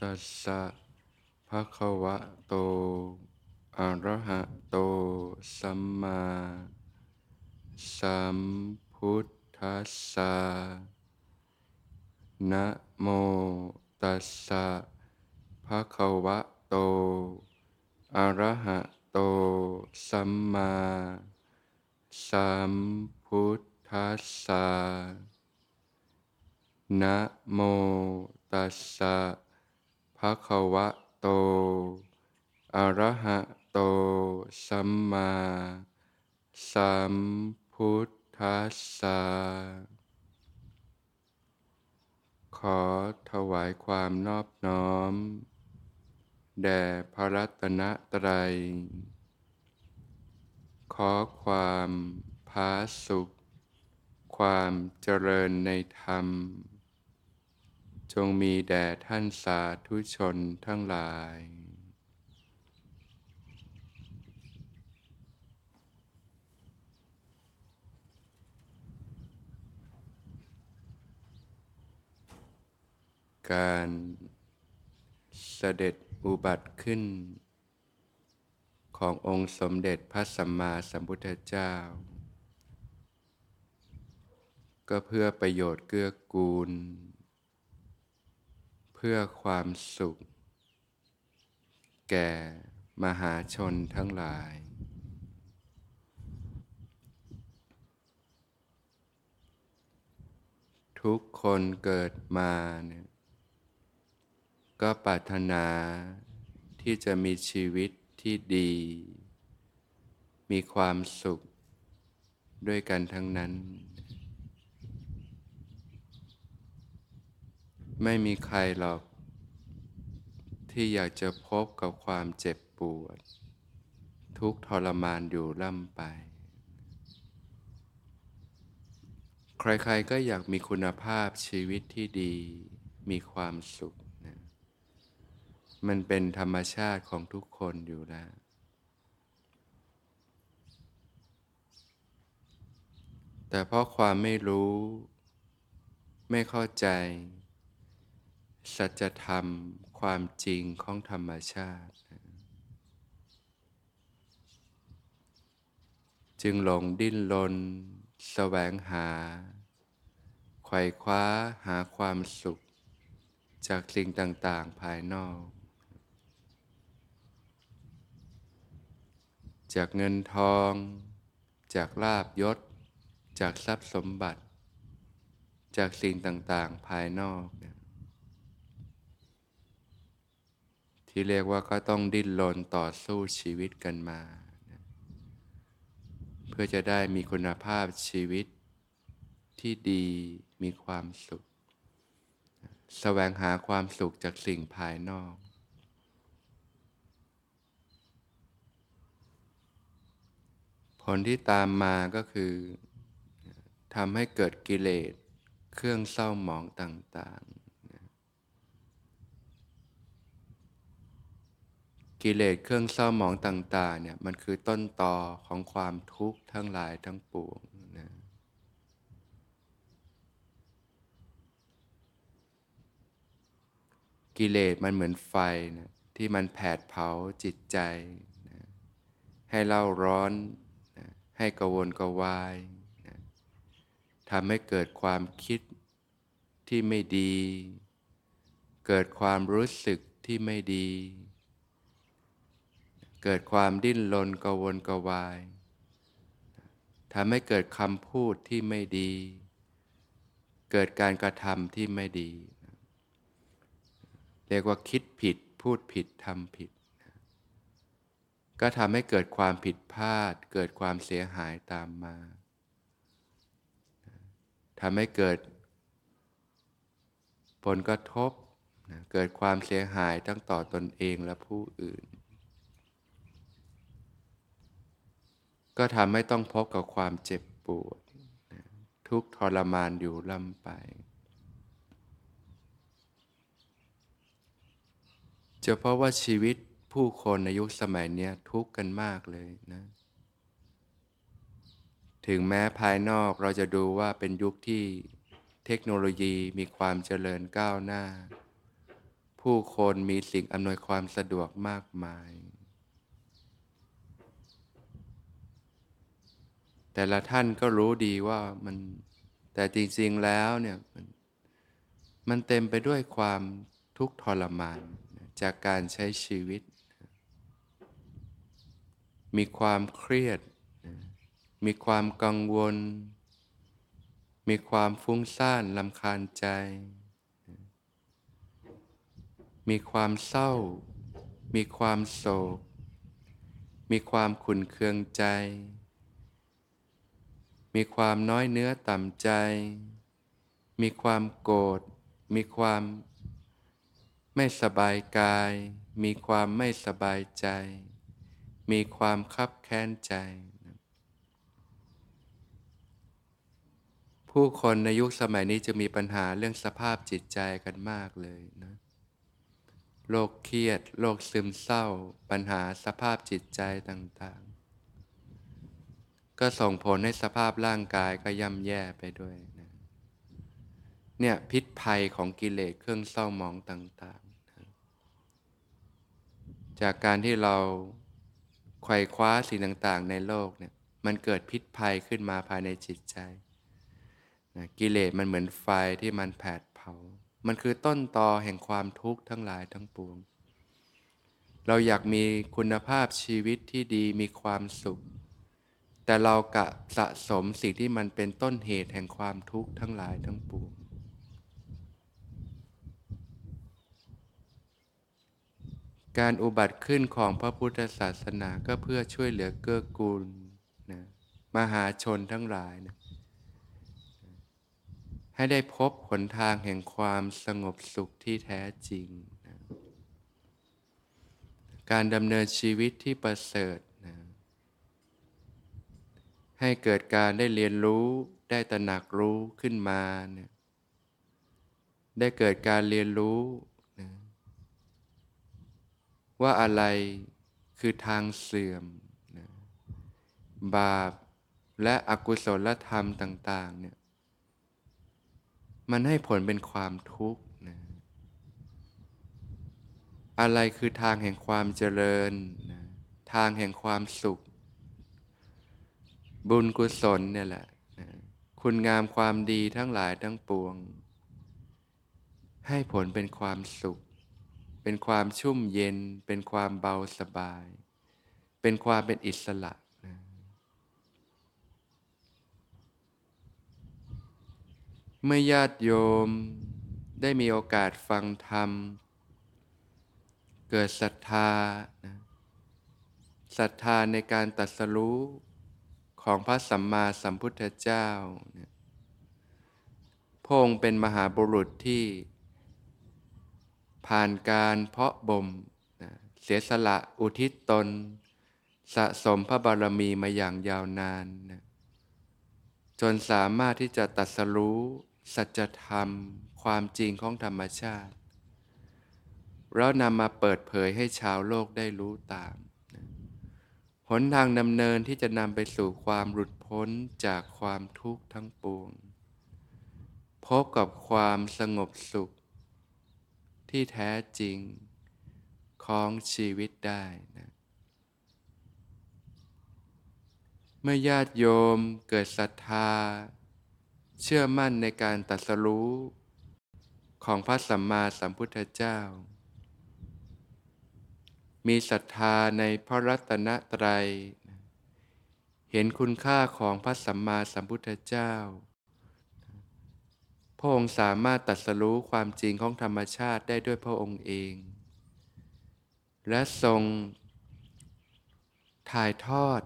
ตัสสะภะคะวะโต อะระหะโต สัมมาสัมพุทธัสสะนะโมตัสสะภะคะวะโต อะระหะโต สัมมาสัมพุทธัสสะนะโม ตัสสะภะคะวะโต อะระหะโต สัมมา สัมพุทธัสสะ ขอถวายความนอบน้อม แด่พระรัตนตรัย ขอความผาสุข ความเจริญในธรรม จงมีแด่ท่านสาธุชนทั้งหลาย การเสด็จอุบัติขึ้น ขององค์สมเด็จพระสัมมาสัมพุทธเจ้า ก็เพื่อประโยชน์เกื้อกูล พื่อความสุข แก่มหาชนทั้งหลาย ทุกคนเกิดมาเนี่ยก็ปรารถนาที่จะมีชีวิตที่ดี มีความสุขด้วยกันทั้งนั้น ไม่มีใครหรอก ที่อยากจะพบกับความเจ็บปวด ทุกทรมานอยู่ล่ำไป ใครๆก็อยากมีคุณภาพชีวิตที่ดี มีความสุขนะมันเป็นธรรมชาติของทุกคนอยู่แล้วแต่เพราะความไม่รู้ ไม่เข้าใจ สัจธรรมความจริงของธรรมชาติ จึงหลงดิ้นรนแสวงหา ไขว่คว้าหาความสุข จากสิ่งต่างๆภายนอก จากเงินทอง จากลาบยศ จากทรัพย์สมบัติ จากสิ่งต่างๆภายนอกเนี่ย ที่เรียกว่าก็ต้องดิ้นรนต่อสู้ชีวิตกันมา เพื่อจะได้มีคุณภาพชีวิตที่ดีมีความสุขแสวงหาความสุขจากสิ่งภายนอก ผลที่ตามมาก็คือทำให้เกิดกิเลสเครื่องเศร้าหมองต่างๆ กิเลสเครื่องเศร้าหมองต่างๆเนี่ยมันคือต้นตอของความทุกข์ทั้งหลายทั้งปวงนะกิเลสมันเหมือนไฟนะที่มันแผดเผาจิตใจนะให้เล่าร้อนนะให้กวนกวายนะทำให้เกิดความคิดที่ไม่ดี เกิดความรู้สึกที่ไม่ดี เกิดความดิ้นรนกวนกวายทำให้เกิดคำพูดที่ไม่ดี เกิดการกระทำที่ไม่ดี เรียกว่าคิดผิดพูดผิดทำผิด ก็ทำให้เกิดความผิดพลาด เกิดความเสียหายตามมาทำให้เกิด ผลกระทบ เกิดความเสียหายทั้งต่อตนเองและผู้อื่น ก็ทำให้ต้องพบกับความเจ็บปวด ทุกทรมานอยู่ล่ำไป จะเพราะว่าชีวิตผู้คนในยุคสมัยนี้ทุกข์กันมากเลยนะ ถึงแม้ภายนอกเราจะดูว่าเป็นยุคที่เทคโนโลยีมีความเจริญก้าวหน้า ผู้คนมีสิ่งอำนวยความสะดวกมากมาย แต่ละท่านก็รู้ดีว่ามันแต่จริงๆแล้วเนี่ยมันมันเต็มไปด้วยความทุกข์ทรมานจากการใช้ชีวิต มีความเครียด มีความกังวล มีความฟุ้งซ่านลำคาญใจ มีความเศร้า มีความโศก มีความขุนเคืองใจ มีความน้อยเนื้อต่ำใจ มีความโกรธ มีความไม่สบายกาย มีความไม่สบายใจ มีความคับแค้นใจ ผู้คนในยุคสมัยนี้จะมีปัญหาเรื่องสภาพจิตใจกันมากเลยนะโรคเครียด โรคซึมเศร้า ปัญหาสภาพจิตใจต่าง ก็ส่งผลให้สภาพร่างกายก็ย่ำแย่ไปด้วยนะเนี่ยพิษภัยของกิเลสเครื่องเศร้าหมองต่างๆนะจากการที่เราไขว่คว้าสิ่งต่างๆ ในโลกเนี่ยมันเกิดพิษภัยขึ้นมาภายในจิตใจนะกิเลสมันเหมือนไฟที่มันแผดเผา มันคือต้นตอแห่งความทุกข์ทั้งหลายทั้งปวง เราอยากมีคุณภาพชีวิตที่ดีมีความสุข แต่เรากะสะสมสิ่งที่มันเป็นต้นเหตุแห่งความทุกข์ทั้งหลายทั้งปวงการอุบัติขึ้นของพระพุทธศาสนาก็เพื่อช่วยเหลือเกื้อกูลนะมหาชนทั้งหลายนะให้ได้พบหนทางแห่งความสงบสุขที่แท้จริงนะการดำเนินชีวิตที่ประเสริฐ ให้เกิดการได้เรียนรู้ได้ตระหนักรู้ขึ้นมาเนี่ยได้เกิดการเรียนรู้นะว่าอะไรคือทางเสื่อมนะบาปและอกุศลธรรมต่าง ๆ เนี่ย มันให้ผลเป็นความทุกข์นะอะไรคือทางแห่งความเจริญนะทางแห่งความสุข บุญกุศลเนี่ยแหละคุณงามความดีทั้งหลายทั้งปวง ให้ผลเป็นความสุข เป็นความชุ่มเย็น เป็นความเบาสบาย เป็นความเป็นอิสระนะเมื่อญาติโยมได้มีโอกาสฟังธรรม เกิดศรัทธานะศรัทธาในการตรัสรู้ ของพระสัมมาสัมพุทธเจ้าพระองค์เป็นมหาบุรุษที่ ผ่านการเพาะบ่มเสียสละอุทิศตน สะสมพระบารมีมาอย่างยาวนานนะจนสามารถที่จะตัดสรู้ สัจธรรม ความจริงของธรรมชาติ แล้วนำมาเปิดเผยให้ชาวโลกได้รู้ตาม หนทางดำเนินที่จะนำไปสู่ความหลุดพ้นจากความทุกข์ทั้งปวง พบกับความสงบสุข ที่แท้จริงของชีวิตได้นะเมื่อญาติโยมเกิดศรัทธา เชื่อมั่นในการตรัสรู้ของพระสัมมาสัมพุทธเจ้า มีศรัทธาในพระรัตนตรัย เห็นคุณค่าของพระสัมมาสัมพุทธเจ้า พระองค์สามารถตรัสรู้ความจริงของธรรมชาติได้ด้วยพระองค์เอง และทรงถ่ายทอด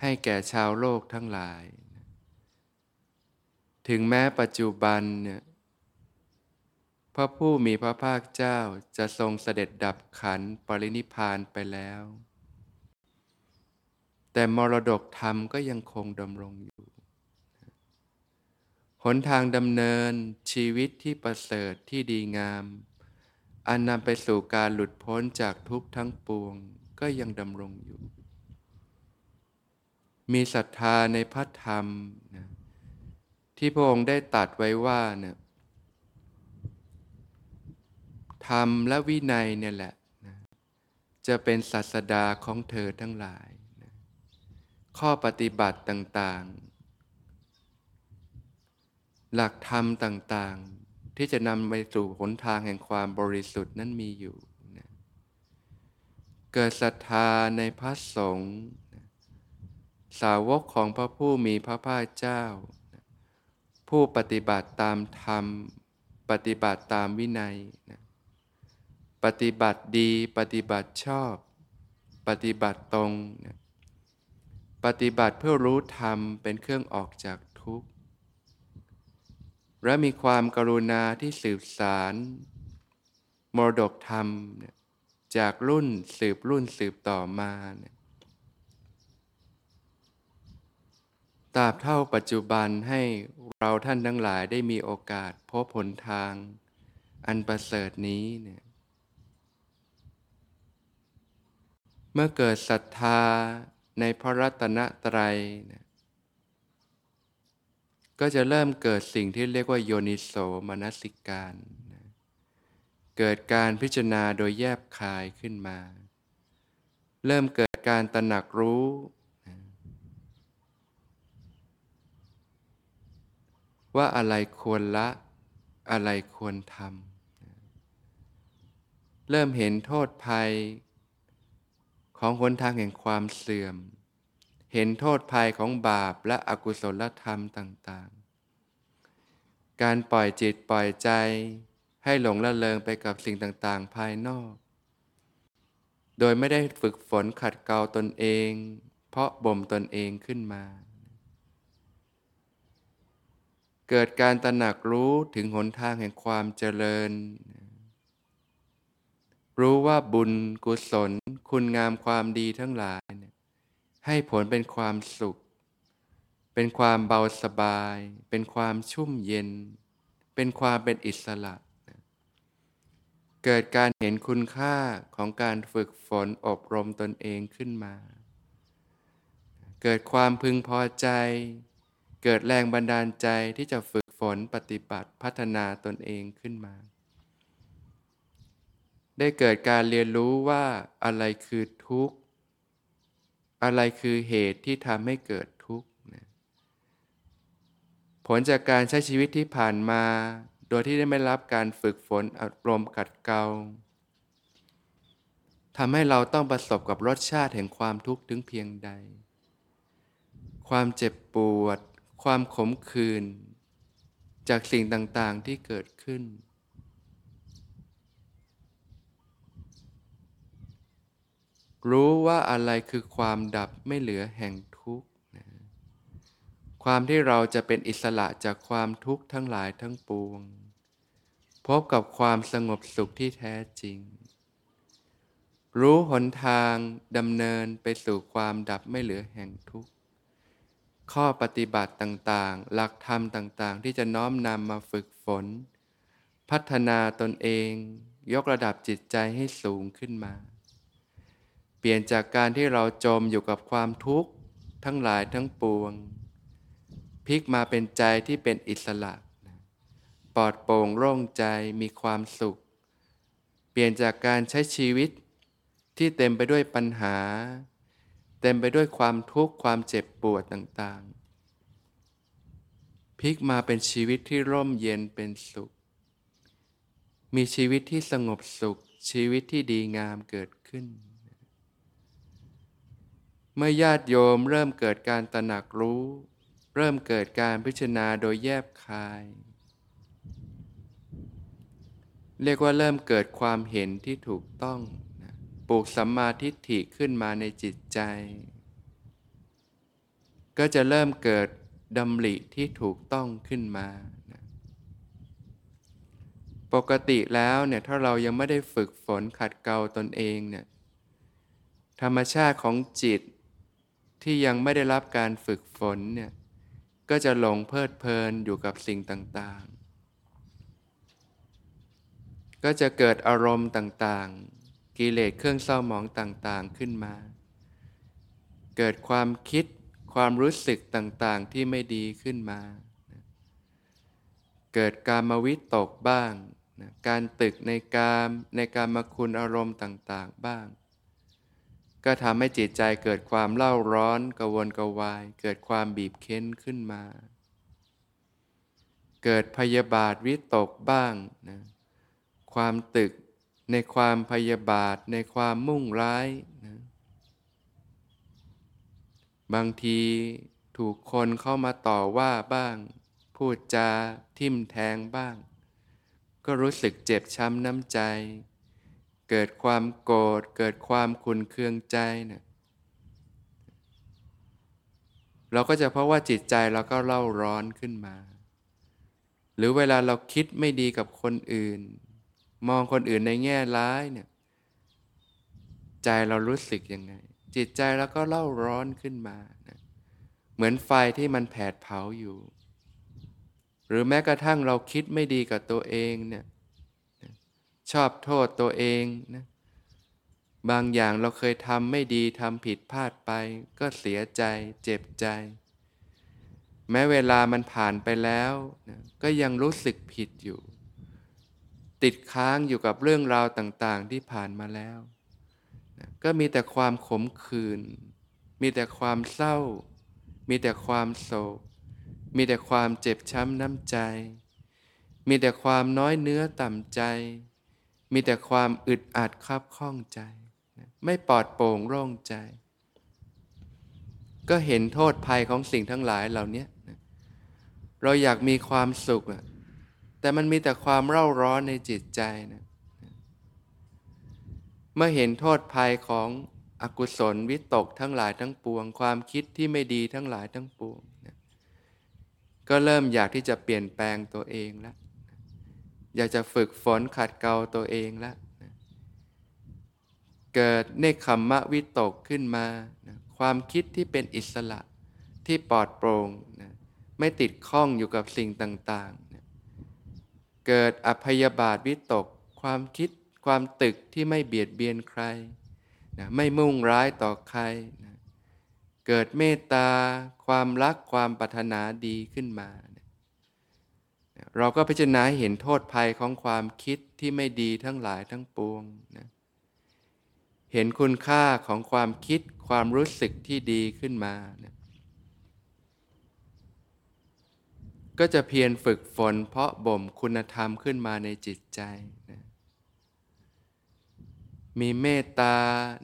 ให้แก่ชาวโลกทั้งหลาย ถึงแม้ปัจจุบันเนี่ย พระผู้มีพระภาคเจ้าจะทรงเสด็จดับขันปรินิพานไปแล้ว แต่มรดกธรรมก็ยังคงดำรงอยู่ หนทางดำเนินชีวิตที่ประเสริฐที่ดีงาม อันนำไปสู่การหลุดพ้นจากทุกข์ทั้งปวงก็ยังดำรงอยู่ มีศรัทธาในพระธรรมนะที่พระองค์ได้ตัดไว้ว่าเนี่ย ธรรมและวินัยเนี่ยแหละนะจะเป็นศาสดาของเธอทั้งหลายนะข้อปฏิบัติต่างๆ หลักธรรมต่างๆ ที่จะนำไปสู่หนทางแห่งความบริสุทธิ์นั้นมีอยู่นะเกิดศรัทธาในพระสงฆ์สาวกของพระผู้มีพระภาคเจ้า ผู้ปฏิบัติตามธรรม ปฏิบัติตามวินัยนะ ปฏิบัติดี ปฏิบัติชอบ ปฏิบัติตรง ปฏิบัติเพื่อรู้ธรรมเป็นเครื่องออกจากทุกข์ และมีความกรุณาที่สืบสารมรดกธรรม จากรุ่นสืบรุ่นสืบต่อมาตราบเท่าปัจจุบันให้เราท่านทั้งหลายได้มีโอกาสพบผลทางอันประเสริฐนี้เนี่ย มื่อเกิดศรัทธาในพระรัตนตรัยนี่ยก็จะเริ่มเกิดสิ่งที่เรียกว่าโยนิโสมนสิการนะเกิดการพิจารณาโดยแยบคายขึ้นมา เริ่มเกิดการตระหนักรู้นะว่าอะไรควรละอะไรควรทำนะเริ่มเห็นโทษภัย ของหนทางแห่งความเสื่อม เห็นโทษภัยของบาปและอกุศลธรรมต่างๆ การปล่อยจิตปล่อยใจให้หลงละเลงไปกับสิ่งต่างๆ ภายนอก โดยไม่ได้ฝึกฝนขัดเกลาตนเอง เพราะบ่มตนเองขึ้นมา เกิดการตระหนักรู้ถึงหนทางแห่งความเจริญ รู้ว่าบุญกุศล คุณงามความดีทั้งหลายเนี่ยให้ผลเป็นความสุข เป็นความเบาสบาย เป็นความชุ่มเย็น เป็นความเป็นอิสระ เกิดการเห็นคุณค่าของการฝึกฝนอบรมตนเองขึ้นมา เกิดความพึงพอใจ เกิดแรงบันดาลใจที่จะฝึกฝนปฏิบัติพัฒนาตนเองขึ้นมา ได้เกิดการเรียนรู้ว่าอะไรคือทุกข์ อะไรคือเหตุที่ทำให้เกิดทุกข์นะผลจากการใช้ชีวิตที่ผ่านมา โดยที่ได้ไม่รับการฝึกฝนอบรมขัดเกลาทำให้เราต้องประสบกับรสชาติแห่งความทุกข์ถึงเพียงใด ความเจ็บปวด ความขมขื่นจากสิ่งต่างๆที่เกิดขึ้น รู้ว่าอะไรคือความดับไม่เหลือแห่งทุกข์นะความที่เราจะเป็นอิสระจากความทุกข์ทั้งหลายทั้งปวง พบกับความสงบสุขที่แท้จริง รู้หนทางดำเนินไปสู่ความดับไม่เหลือแห่งทุกข์ ข้อปฏิบัติต่างๆ หลักธรรมต่างๆ ที่จะน้อมนำมาฝึกฝน พัฒนาตนเอง ยกระดับจิตใจให้สูงขึ้นมา เปลี่ยนจากการที่เราจมอยู่กับความทุกข์ทั้งหลายทั้งปวงพลิกมาเป็นใจที่เป็นอิสระ ปลอดโปร่งโล่งใจมีความสุข เปลี่ยนจากการใช้ชีวิตที่เต็มไปด้วยปัญหา เต็มไปด้วยความทุกข์ความเจ็บปวดต่างๆพลิกมาเป็นชีวิตที่ร่มเย็นเป็นสุข มีชีวิตที่สงบสุขชีวิตที่ดีงามเกิดขึ้น เมื่อญาติโยมเริ่มเกิดการตระหนักรู้ เริ่มเกิดการพิจารณาโดยแยบคาย เรียกว่าเริ่มเกิดความเห็นที่ถูกต้องปลูกสัมมาทิฏฐิขึ้นมาในจิตใจ ก็จะเริ่มเกิดดำริที่ถูกต้องขึ้นมาปกติแล้วเนี่ยถ้าเรายังไม่ได้ฝึกฝนขัดเกลาตนเองเนี่ยธรรมชาติของจิต ที่ยังไม่ได้รับการฝึกฝนเนี่ยก็จะหลงเพลิดเพลินอยู่กับสิ่งต่างๆ ก็จะเกิดอารมณ์ต่างๆ กิเลสเครื่องเศร้าหมองต่างๆขึ้นมา เกิดความคิดความรู้สึกต่างๆที่ไม่ดีขึ้นมา เกิดการมวิตกบ้าง การตึกในกามในการมาคุณอารมณ์ต่างๆบ้าง ก็ทำให้จิตใจเกิดความเล่าร้อนกระวนกระวาย เกิดความบีบเค้นขึ้นมา เกิดพยาบาทวิตกบ้างนะความตึกในความพยาบาทในความมุ่งร้ายนะบางทีถูกคนเข้ามาต่อว่าบ้าง พูดจาทิ่มแทงบ้าง ก็รู้สึกเจ็บช้ำน้ำใจ เกิดความโกรธเกิดความขุนเคืองใจเนะี่ยเราก็จะเพราะว่าจิตใจเราก็เล่าร้อนขึ้นมา หรือเวลาเราคิดไม่ดีกับคนอื่น มองคนอื่นในแง่ร้ายเนี่ยใจเรารู้สึกยังไง จิตใจเราก็เล่าร้อนขึ้นมานะเหมือนไฟที่มันแผดเผาอยู่ หรือแม้กระทั่งเราคิดไม่ดีกับตัวเองเนี่ย ชอบโทษตัวเองนะบางอย่างเราเคยทำไม่ดีทำผิดพลาดไป ก็เสียใจเจ็บใจ แม้เวลามันผ่านไปแล้วนะก็ยังรู้สึกผิดอยู่ ติดค้างอยู่กับเรื่องราวต่างๆ ที่ผ่านมาแล้วนะก็มีแต่ความขมขื่นมีแต่ความเศร้า มีแต่ความโศก มีแต่ความเจ็บช้ำน้ำใจ มีแต่ความน้อยเนื้อต่ำใจ มีแต่ความอึดอัดคับข้องใจ ไม่ปลอดโปร่งโล่งใจ ก็เห็นโทษภัยของสิ่งทั้งหลายเหล่านี้เราอยากมีความสุข แต่มันมีแต่ความเร่าร้อนในจิตใจนะเมื่อเห็นโทษภัยของอกุศลวิตกทั้งหลายทั้งปวง ความคิดที่ไม่ดีทั้งหลายทั้งปวงนะก็เริ่มอยากที่จะเปลี่ยนแปลงตัวเองแล้ว อยากจะฝึกฝนขัดเกลาตัวเองแล้วเกิดเนคขมมะวิตกขึ้นมานะความคิดที่เป็นอิสระที่ปลอดโปร่งนะไม่ติดข้องอยู่กับสิ่งต่างๆนะเกิดอภยบาทวิตก ความคิดความตึกที่ไม่เบียดเบียนใครนะไม่มุ่งร้ายต่อใครนะเกิดเมตตา ความรักความปรารถนาดีขึ้นมา เราก็พิจารณาเห็นโทษภัยของความคิดที่ไม่ดีทั้งหลายทั้งปวงนะเห็นคุณค่าของความคิดความรู้สึกที่ดีขึ้นมานะก็จะเพียรฝึกฝนเพราะบ่มคุณธรรมขึ้นมาในจิตใจนะมีเมตตา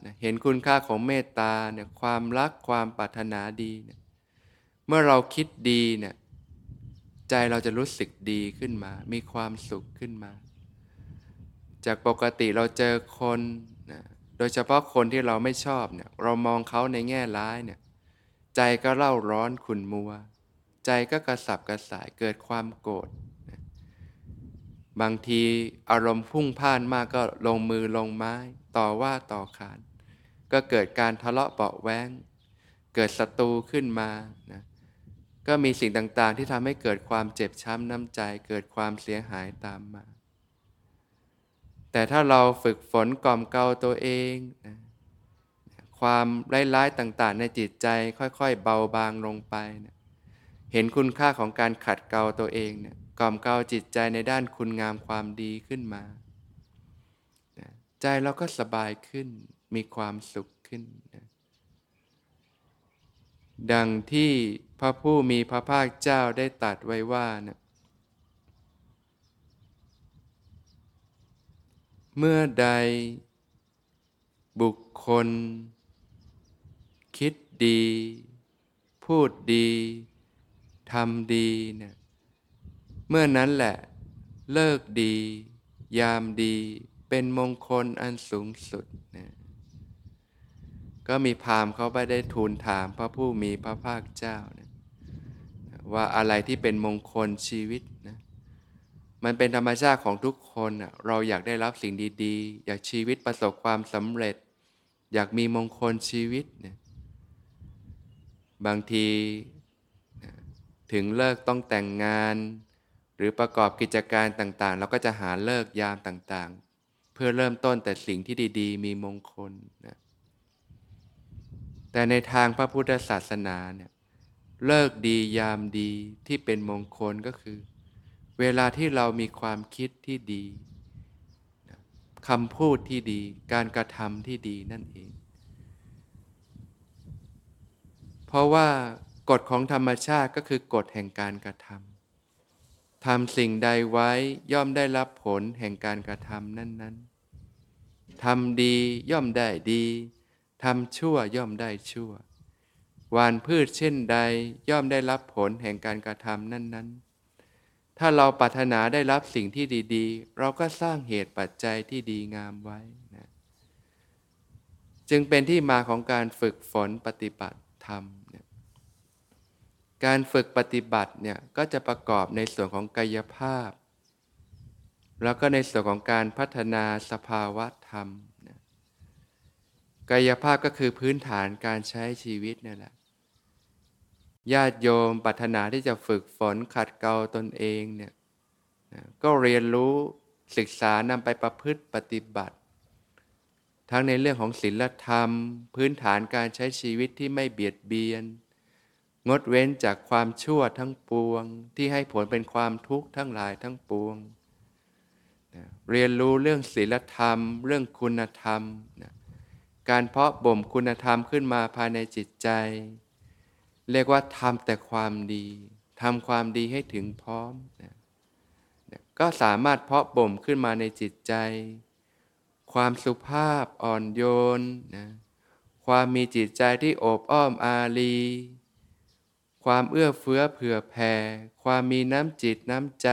นะเห็นคุณค่าของเมตตาเนี่ยความรักความปรารถนาดีเนี่ยเมื่อเราคิดดีเนี่ย ใจเราจะรู้สึกดีขึ้นมา มีความสุขขึ้นมา จากปกติเราเจอคนนะโดยเฉพาะคนที่เราไม่ชอบเนี่ยเรามองเขาในแง่ร้ายเนี่ยใจก็เล่าร้อนขุนมัว ใจก็กระสับกระส่ายเกิดความโกรธบางทีอารมณ์พุ่งพ่านมากก็ลงมือลงไม้ ต่อว่าต่อขาน ก็เกิดการทะเลาะเบาแวงเกิดศัตรูขึ้นมานะ ก็มีสิ่งต่างๆ ที่ทำให้เกิดความเจ็บช้ำน้ำใจ เกิดความเสียหายตามมา แต่ถ้าเราฝึกฝนกล่อมเกลาตัวเองนะความร้ายๆต่างๆ ในจิตใจค่อยๆ เบาบางลงไปนะเห็นคุณค่าของการขัดเกลาตัวเองเนะี่ยกล่อมเกลาจิตใจในด้านคุณงามความดีขึ้นมานะใจเราก็สบายขึ้น มีความสุขขึ้นนะดังที่ พระผู้มีพระภาคเจ้าได้ตัดไว้ว่านะเมื่อใด บุคคล คิดดี พูดดีทำดีเนี่ยเมื่อนั้นแหละ เลิกดี ยามดีเป็นมงคลอันสูงสุดนะ ก็มีพามเขาไปได้ทูลถามพระผู้มีพระภาคเจ้านะว่าอะไรที่เป็นมงคลชีวิตนะมันเป็นธรรมชาติของทุกคนเราอยากได้รับสิ่งดีๆ อยากชีวิตประสบความสำเร็จ อยากมีมงคลชีวิตเนี่ยบางทีถึงเลิกต้องแต่งงาน หรือประกอบกิจการต่างๆ เราก็จะหาเลิกยามต่างๆ เพื่อเริ่มต้นแต่สิ่งที่ดี ๆ มีมงคลนะ แต่ในทางพระพุทธศาสนาเนี่ยเลิกดียามดีที่เป็นมงคลก็คือ เวลาที่เรามีความคิดที่ดีคำพูดที่ดี การกระทำที่ดีนั่นเอง เพราะว่ากฎของธรรมชาติก็คือกฎแห่งการกระทำทำสิ่งใดไว้ย่อมได้รับผลแห่งการกระทำนั้น ๆทำดีย่อมได้ดี ทำชั่วย่อมได้ชั่วหวานพืชเช่นใดย่อมได้รับผลแห่งการกระทำนั้น ๆ ถ้าเราปรารถนาได้รับสิ่งที่ดี ๆ เราก็สร้างเหตุปัจจัยที่ดีงามไว้นะจึงเป็นที่มาของการฝึกฝนปฏิบัติธรรมการฝึกปฏิบัติเนี่ยก็จะประกอบในส่วนของกายภาพ แล้วก็ในส่วนของการพัฒนาสภาวะธรรม กายภาพก็คือพื้นฐานการใช้ชีวิตนี่แหละ ญาติโยมปรารถนาที่จะฝึกฝนขัดเกลาตนเองเนี่ยก็เรียนรู้ศึกษานำไปประพฤติปฏิบัติ ทั้งในเรื่องของศีลธรรม พื้นฐานการใช้ชีวิตที่ไม่เบียดเบียน งดเว้นจากความชั่วทั้งปวง ที่ให้ผลเป็นความทุกข์ทั้งหลายทั้งปวง เรียนรู้เรื่องศีลธรรม เรื่องคุณธรรมนะ การเพาะบ่มคุณธรรมขึ้นมาภายในจิตใจ เรียกว่าทำแต่ความดีทำความดีให้ถึงพร้อมนะก็สามารถเพาะบ่มขึ้นมาในจิตใจ ความสุภาพอ่อนโยนนะความมีจิตใจที่โอบอ้อมอารีความเอื้อเฟื้อเผื่อแผ่ ความมีน้ำจิตน้ำใจ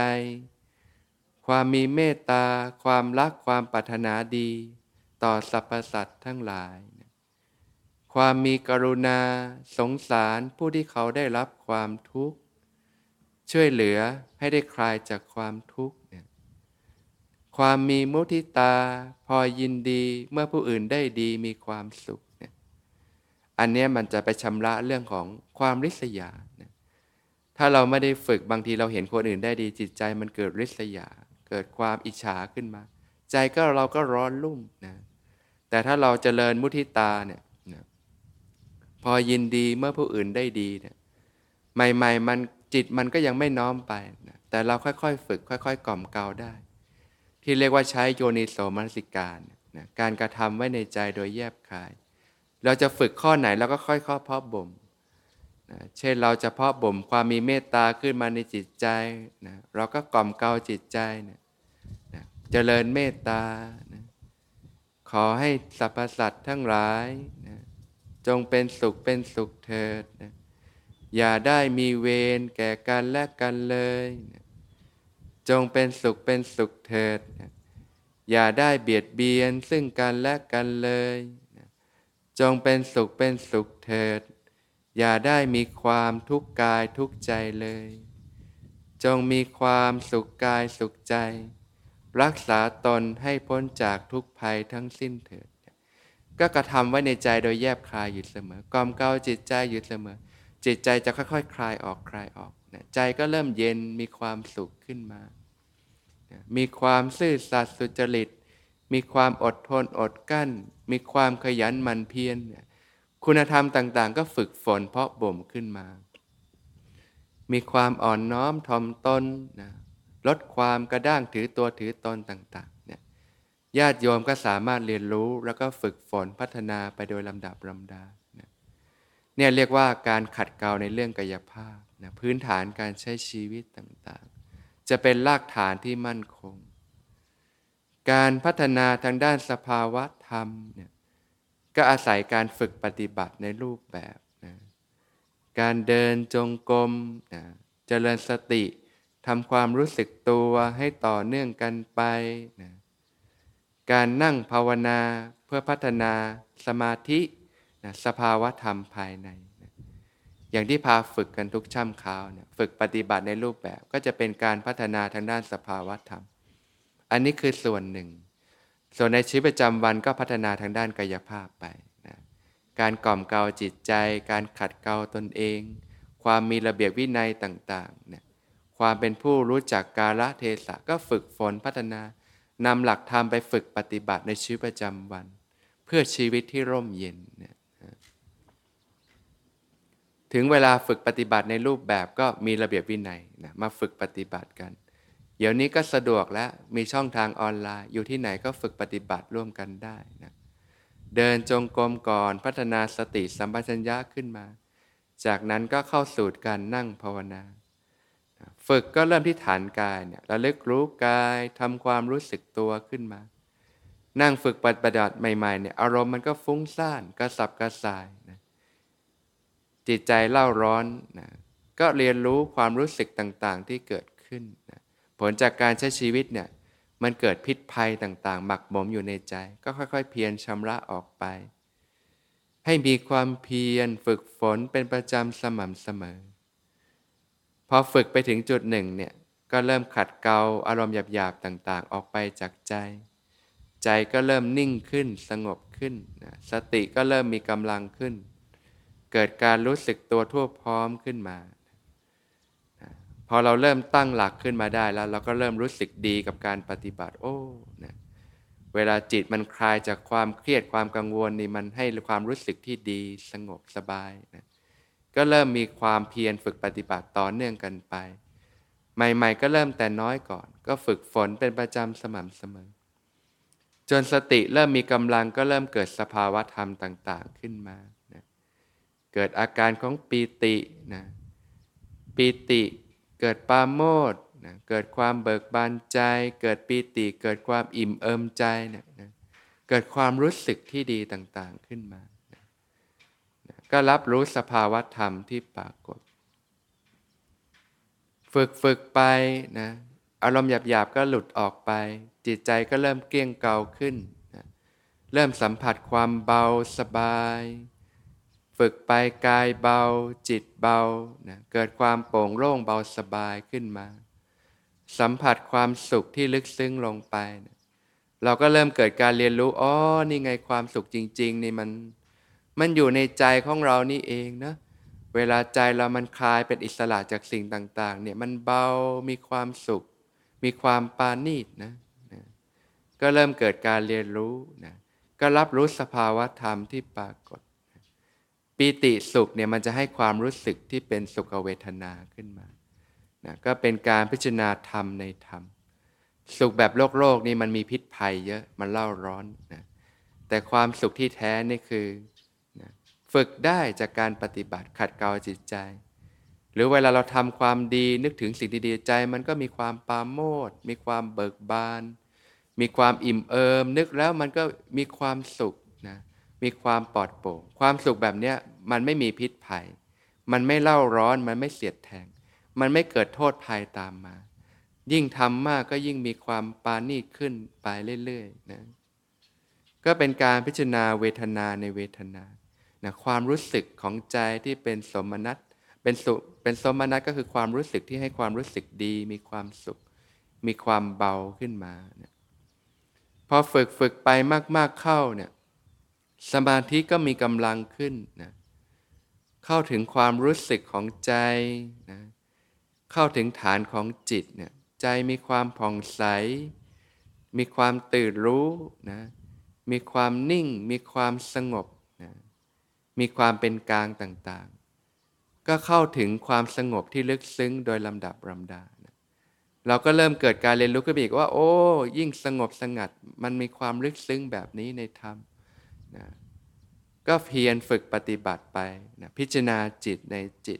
ความมีเมตตา ความรักความปรารถนาดี ต่อสรรพสัตว์ทั้งหลาย ความมีกรุณาสงสารผู้ที่เขาได้รับความทุกข์ ช่วยเหลือให้ได้คลายจากความทุกข์เนี่ยความมีมุทิตาพอยินดีเมื่อผู้อื่นได้ดีมีความสุขเนี่ยอันนี้มันจะไปชำระเรื่องของความริษยาเนี่ยถ้าเราไม่ได้ฝึกบางทีเราเห็นคนอื่นได้ดีจิตใจมันเกิดริษยา เกิดความอิจฉาขึ้นมา ใจก็เราก็ร้อนรุ่มนะ แต่ถ้าเราจเจริญมุทิตาเนี่ยพอยินดีเมื่อผู้อื่นได้ดีเนี่ยใหม่ๆมันจิตมันก็ยังไม่น้อมไปนะแต่เราค่อยๆ ฝึก ค่อย ๆ กล่อมเกลาได้ ที่เรียกว่าใช้โยนิโสมนสิการนะการกระทำไว้ในใจโดยแยบคาย เราจะฝึกข้อไหนเราก็ค่อยๆเพาะบ่มนะเช่นเราจะเพาะบ่มความมีเมตตาขึ้นมาในจิตใจนะเราก็กล่อมเกลาจิตใจนะนะเจริญเมตตา ขอให้สรรพสัตว์ทั้งหลายนะจงเป็นสุขเป็นสุขเถิดนะอย่าได้มีเวรแก่กันและกันเลยนะจงเป็นสุขเป็นสุขเถิดนะอย่าได้เบียดเบียนซึ่งกันและกันเลยนะจงเป็นสุขเป็นสุขเถิด อย่าได้มีความทุกข์กายทุกใจเลย จงมีความสุขกายสุขใจ รักษาตนให้พ้นจากทุกภัยทั้งสิ้นเถิด ก็กระทำไว้ในใจโดยแยบคลายอยู่เสมอกอมเกาจิตใจอยู่เสมอ จิตใจจะค่อยๆ คลายออกคลายออกนะใจก็เริ่มเย็นมีความสุขขึ้นมามีความซื่อสัตย์สุจริต มีความอดทนอดกั้น มีความขยันหมั่นเพียรคุณธรรมต่างๆ ก็ฝึกฝนเพาะบ่มขึ้นมา มีความอ่อนน้อมถ่อมตนนะ ลดความกระด้างถือตัวถือตนต่างๆเนี่ยญาติโยมก็สามารถเรียนรู้แล้วก็ฝึกฝนพัฒนาไปโดยลำดับลำดาเนี่ยเรียกว่าการขัดเกลาในเรื่องกายภาพนะพื้นฐานการใช้ชีวิตต่างๆ จะเป็นรากฐานที่มั่นคง การพัฒนาทางด้านสภาวะธรรมเนี่ยก็อาศัยการฝึกปฏิบัติในรูปแบบนะการเดินจงกรมนะเจริญสติ ทำความรู้สึกตัวให้ต่อเนื่องกันไปนะการนั่งภาวนาเพื่อพัฒนาสมาธินะสภาวะธรรมภายในนะอย่างที่พาฝึกกันทุกช่ำคราวนะฝึกปฏิบัติในรูปแบบก็จะเป็นการพัฒนาทางด้านสภาวะธรรม อันนี้คือส่วนหนึ่ง ส่วนในชีวิตประจำวันก็พัฒนาทางด้านกายภาพไปนะการกล่อมเกลาจิตใจ การขัดเกลาตนเอง ความมีระเบียบวินัยต่างๆนะ ความเป็นผู้รู้จักกาลเทศะก็ฝึกฝนพัฒนานำหลักธรรมไปฝึกปฏิบัติในชีวิตประจำวัน เพื่อชีวิตที่ร่มเย็นเนี่ยถึงเวลาฝึกปฏิบัติในรูปแบบก็มีระเบียบวินัยนะมาฝึกปฏิบัติกัน เดี๋ยวนี้ก็สะดวกแล้วมีช่องทางออนไลน์ อยู่ที่ไหนก็ฝึกปฏิบัติร่วมกันได้นะเดินจงกรมก่อนพัฒนาสติสัมปชัญญะขึ้นมา จากนั้นก็เข้าสู่การนั่งภาวนา ฝึกก็เริ่มที่ฐานกายเนี่ยระลึกรู้กายทำความรู้สึกตัวขึ้นมา นั่งฝึกปฏิบัติใหม่ๆเนี่ยอารมณ์มันก็ฟุ้งซ่านกระสับกระส่ายนะจิตใจเล่าร้อนนะก็เรียนรู้ความรู้สึกต่างๆที่เกิดขึ้นนะผลจากการใช้ชีวิตเนี่ยมันเกิดพิษภัยต่างๆ หมักหมมอยู่ในใจ ก็ค่อยๆ เพียรชำระออกไป ให้มีความเพียรฝึกฝนเป็นประจำสม่ำเสมอ อฝึกไปถึงจุดหนึ่งเนี่ยก็เริ่มขัดเกลาอารมณ์หยาบๆต่างๆ ออกไปจากใจ ใจก็เริ่มนิ่งขึ้นสงบขึ้นนะสติก็เริ่มมีกำลังขึ้น เกิดการรู้สึกตัวทั่วพร้อมขึ้นมาพอเราเริ่มตั้งหลักขึ้นมาได้แล้ว เราก็เริ่มรู้สึกดีกับการปฏิบัติโอ้นะเวลาจิตมันคลายจากความเครียดความกังวลนี่มันให้ความรู้สึกที่ดีสงบสบายนะ ก็เริ่มมีความเพียรฝึกปฏิบัติต่อเนื่องกันไป ใหม่ ๆ ก็เริ่มแต่น้อยก่อน ก็ฝึกฝนเป็นประจำสม่ำเสมอ จนสติเริ่มมีกำลังก็เริ่มเกิดสภาวะธรรมต่าง ๆ ขึ้นมานะเกิดอาการของปีตินะปีติเกิดปาโมดนะเกิดความเบิกบานใจ เกิดปีติ เกิดความอิ่มเอิมใจนะนะเกิดความรู้สึกที่ดีต่างๆขึ้นมา ก็รับรู้สภาวะธรรมที่ปรากฏ ฝึกฝึกไปนะอารมณ์หยาบๆก็หลุดออกไป จิตใจก็เริ่มเกลี้ยงเกาขึ้นนะเริ่มสัมผัสความเบาสบาย ฝึกไปกายเบา จิตเบานะเกิดความโปร่งโล่งเบาสบายขึ้นมา สัมผัสความสุขที่ลึกซึ้งลงไปนะเราก็เริ่มเกิดการเรียนรู้อ๋อนี่ไงความสุขจริง ๆ นี่มัน มันอยู่ในใจของเรานี่เองนะ เวลาใจเรามันคลายเป็นอิสระจากสิ่งต่างๆ เนี่ยมันเบา มีความสุข มีความปานีตนะนะ ก็เริ่มเกิดการเรียนรู้นะ ก็รับรู้สภาวะธรรมที่ปรากฏ ปีติสุขเนี่ยมันจะให้ความรู้สึกที่เป็นสุขเวทนาขึ้นมานะก็เป็นการพิจารณาธรรมในธรรม สุขแบบโลกโลกนี่มันมีพิษภัยเยอะ มันเล่าร้อนนะ แต่ความสุขที่แท้นี่คือ ฝึกได้จากการปฏิบัติขัดเกลาจิตใจ หรือเวลาเราทำความดีนึกถึงสิ่งดีๆใจ มันก็มีความปาโมดมีความเบิกบาน มีความอิ่มเอิม นึกแล้วมันก็มีความสุขนะมีความปลอดโปร่งความสุขแบบนี้มันไม่มีพิษภัย มันไม่เล่าร้อนมันไม่เสียดแทง มันไม่เกิดโทษภัยตามมา ยิ่งทำมากก็ยิ่งมีความปานีขึ้นไปเรื่อยๆนะก็เป็นการพิจารณาเวทนาในเวทนา นะความรู้สึกของใจที่เป็นสมนัตเป็นสุเป็นสมนัตก็คือความรู้สึกที่ให้ความรู้สึกดี มีความสุข มีความเบาขึ้นมานะพอฝึกฝึกไปมาก ๆเข้าเนี่ยสมาธิก็มีกำลังขึ้นนะเข้าถึงความรู้สึกของใจนะเข้าถึงฐานของจิตเนี่ยใจมีความผ่องใส มีความตื่นรู้นะมีความนิ่ง มีความสงบ มีความเป็นกลางต่างๆ ก็เข้าถึงความสงบที่ลึกซึ้งโดยลำดับลำดานะเราก็เริ่มเกิดการเรียนรู้ขึ้นอีกว่า โอ้ ยิ่งสงบสงัด มันมีความลึกซึ้งแบบนี้ในธรรมนะก็เพียรฝึกปฏิบัติไปนะพิจารณาจิตในจิต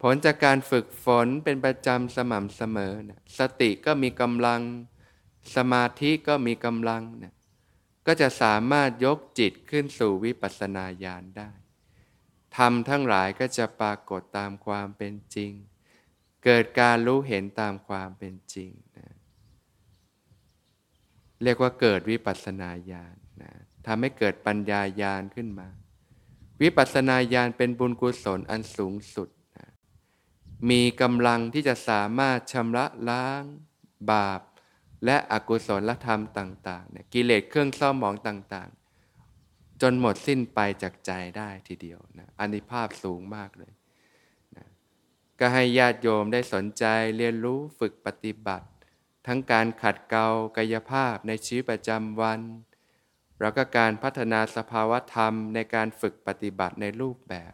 ผลจากการฝึกฝนเป็นประจำสม่ำเสมอนะสติก็มีกำลัง สมาธิก็มีกำลังนะ ก็จะสามารถยกจิตขึ้นสู่วิปัสสนาญาณได้ทำทั้งหลายก็จะปรากฏตามความเป็นจริง เกิดการรู้เห็นตามความเป็นจริงนะเรียกว่าเกิดวิปัสสนาญาณนะทำให้เกิดปัญญาญาณขึ้นมา วิปัสสนาญาณเป็นบุญกุศลอันสูงสุดนะมีกำลังที่จะสามารถชำระล้างบาป และอกุศลธรรมต่างๆเนี่ยกิเลสเครื่องเศร้าหมองต่างๆ จนหมดสิ้นไปจากใจได้ทีเดียวนะอันิภาพสูงมากเลยนะก็ให้ญาติโยมได้สนใจเรียนรู้ฝึกปฏิบัติ ทั้งการขัดเกลากายภาพในชีวิตประจำวัน แล้วก็การพัฒนาสภาวธรรมในการฝึกปฏิบัติในรูปแบบ